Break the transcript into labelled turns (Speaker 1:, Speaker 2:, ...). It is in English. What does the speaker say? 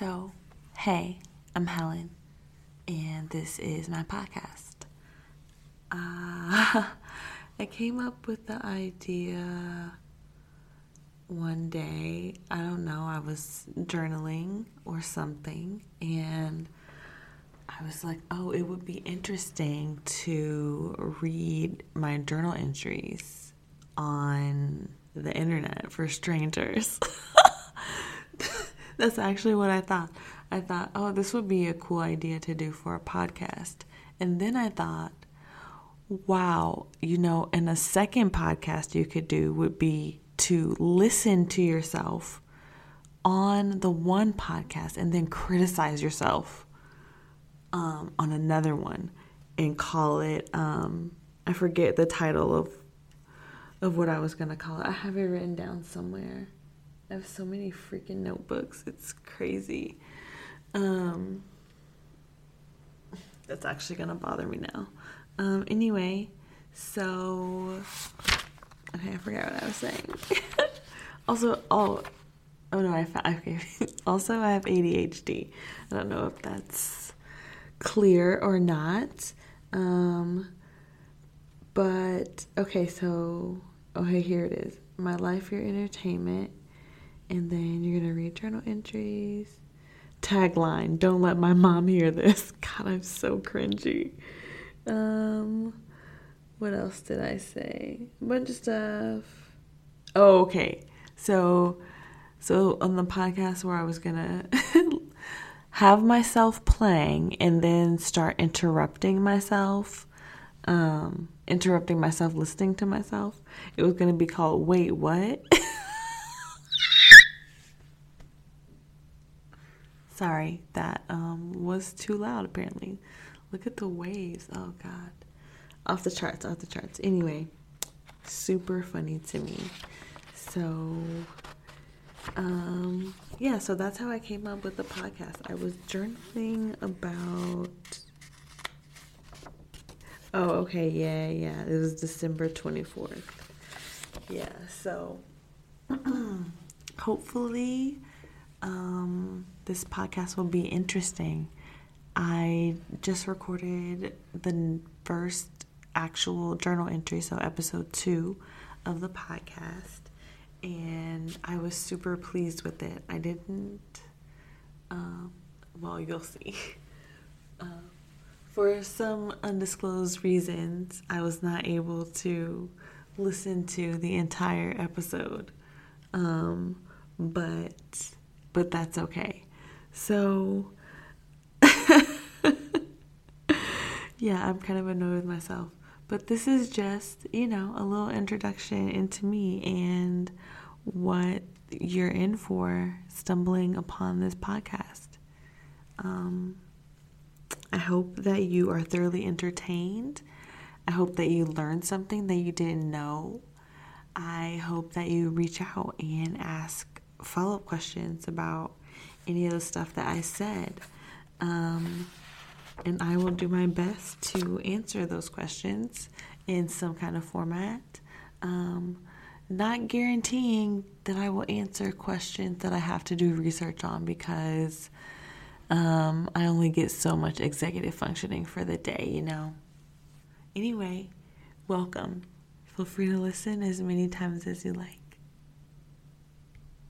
Speaker 1: So, hey, I'm Helen, and this is my podcast. Uh, I came up with the idea one day. I don't know, I was journaling or something, and I was like, oh, it would be interesting to read my journal entries on the internet for strangers. That's actually what I thought. I thought, oh, this would be a cool idea to do for a podcast. And then I thought, wow, you know, and a second podcast you could do would be to listen to yourself on the one podcast and then criticize yourself um, on another one and call it, um, I forget the title of of what I was gonna call it. I have it written down somewhere. I have so many freaking notebooks. It's crazy. Um, that's actually gonna bother me now. Um, anyway, so okay, I forgot what I was saying. also, oh, oh no, I found okay. also, I have ADHD. I don't know if that's clear or not. Um, but okay, so okay, here it is. My life, your entertainment and then you're going to read journal entries. Tagline Don't let my mom hear this. God, I'm so cringy. Um, what else did I say? A bunch of stuff. Oh, okay. So, so on the podcast where I was gonna have myself playing and then start interrupting myself, um, interrupting myself listening to myself. It was gonna be called Wait What. Sorry, that um, was too loud apparently. Look at the waves. Oh god. Off the charts, off the charts. Anyway, super funny to me. So um yeah, so that's how I came up with the podcast. I was journaling about Oh, okay. Yeah, yeah. It was December 24th. Yeah, so hopefully um, this podcast will be interesting. I just recorded the first actual journal entry, so episode two of the podcast, and I was super pleased with it. I didn't, um, well, you'll see. Uh, for some undisclosed reasons, I was not able to listen to the entire episode. Um, but but that's okay. So, yeah, I'm kind of annoyed with myself. But this is just, you know, a little introduction into me and what you're in for stumbling upon this podcast. Um, I hope that you are thoroughly entertained. I hope that you learned something that you didn't know. I hope that you reach out and ask follow up questions about any of the stuff that I said. Um, and I will do my best to answer those questions in some kind of format. Um, not guaranteeing that I will answer questions that I have to do research on because um, I only get so much executive functioning for the day, you know. Anyway, welcome. Feel free to listen as many times as you like.